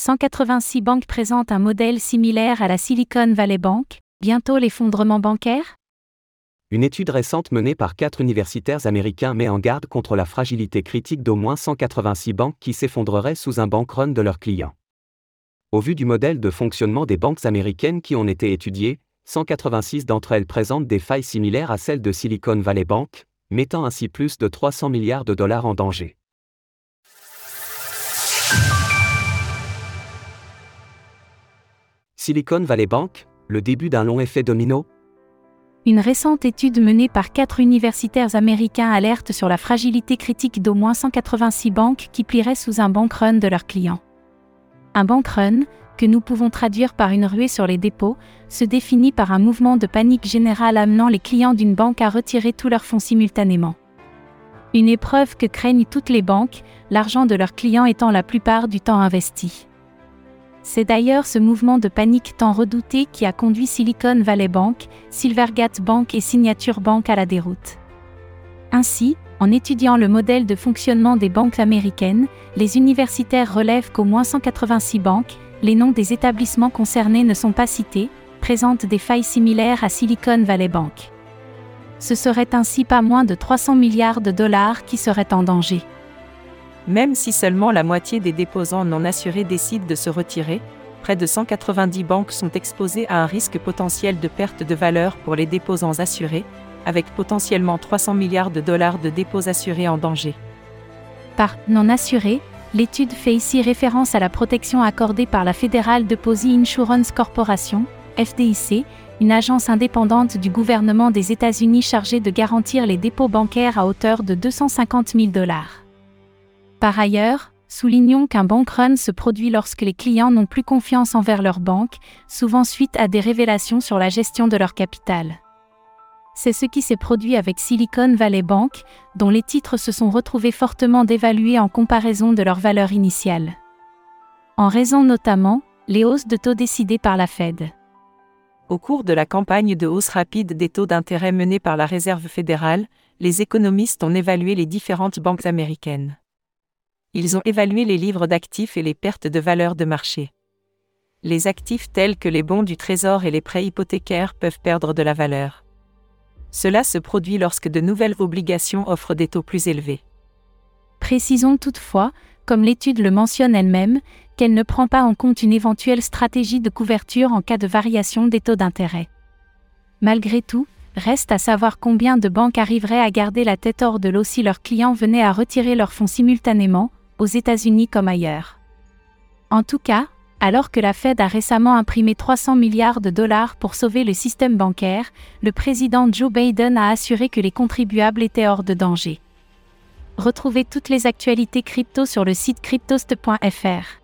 186 banques présentent un modèle similaire à la Silicon Valley Bank, bientôt l'effondrement bancaire? Une étude récente menée par quatre universitaires américains met en garde contre la fragilité critique d'au moins 186 banques qui s'effondreraient sous un bank run de leurs clients. Au vu du modèle de fonctionnement des banques américaines qui ont été étudiées, 186 d'entre elles présentent des failles similaires à celles de Silicon Valley Bank, mettant ainsi plus de 300 milliards de dollars en danger. Silicon Valley Bank, le début d'un long effet domino? Une récente étude menée par quatre universitaires américains alerte sur la fragilité critique d'au moins 186 banques qui plieraient sous un bank run de leurs clients. Un bank run, que nous pouvons traduire par une ruée sur les dépôts, se définit par un mouvement de panique générale amenant les clients d'une banque à retirer tous leurs fonds simultanément. Une épreuve que craignent toutes les banques, l'argent de leurs clients étant la plupart du temps investi. C'est d'ailleurs ce mouvement de panique tant redouté qui a conduit Silicon Valley Bank, Silvergate Bank et Signature Bank à la déroute. Ainsi, en étudiant le modèle de fonctionnement des banques américaines, les universitaires relèvent qu'au moins 186 banques, les noms des établissements concernés ne sont pas cités, présentent des failles similaires à Silicon Valley Bank. Ce serait ainsi pas moins de 300 milliards de dollars qui seraient en danger. Même si seulement la moitié des déposants non assurés décident de se retirer, près de 190 banques sont exposées à un risque potentiel de perte de valeur pour les déposants assurés, avec potentiellement 300 milliards de dollars de dépôts assurés en danger. Par non assurés, l'étude fait ici référence à la protection accordée par la Federal Deposit Insurance Corporation, FDIC, une agence indépendante du gouvernement des États-Unis chargée de garantir les dépôts bancaires à hauteur de 250 000 dollars. Par ailleurs, soulignons qu'un bank run se produit lorsque les clients n'ont plus confiance envers leur banque, souvent suite à des révélations sur la gestion de leur capital. C'est ce qui s'est produit avec Silicon Valley Bank, dont les titres se sont retrouvés fortement dévalués en comparaison de leur valeur initiale. En raison notamment, les hausses de taux décidées par la Fed. Au cours de la campagne de hausse rapide des taux d'intérêt menée par la Réserve fédérale, les économistes ont évalué les différentes banques américaines ils ont évalué les livres d'actifs et les pertes de valeur de marché. Les actifs tels que les bons du Trésor et les prêts hypothécaires peuvent perdre de la valeur. Cela se produit lorsque de nouvelles obligations offrent des taux plus élevés. Précisons toutefois, comme l'étude le mentionne elle-même, qu'elle ne prend pas en compte une éventuelle stratégie de couverture en cas de variation des taux d'intérêt. Malgré tout, reste à savoir combien de banques arriveraient à garder la tête hors de l'eau si leurs clients venaient à retirer leurs fonds simultanément, aux États-Unis comme ailleurs. En tout cas, alors que la Fed a récemment imprimé 300 milliards de dollars pour sauver le système bancaire, le président Joe Biden a assuré que les contribuables étaient hors de danger. Retrouvez toutes les actualités crypto sur le site cryptost.fr.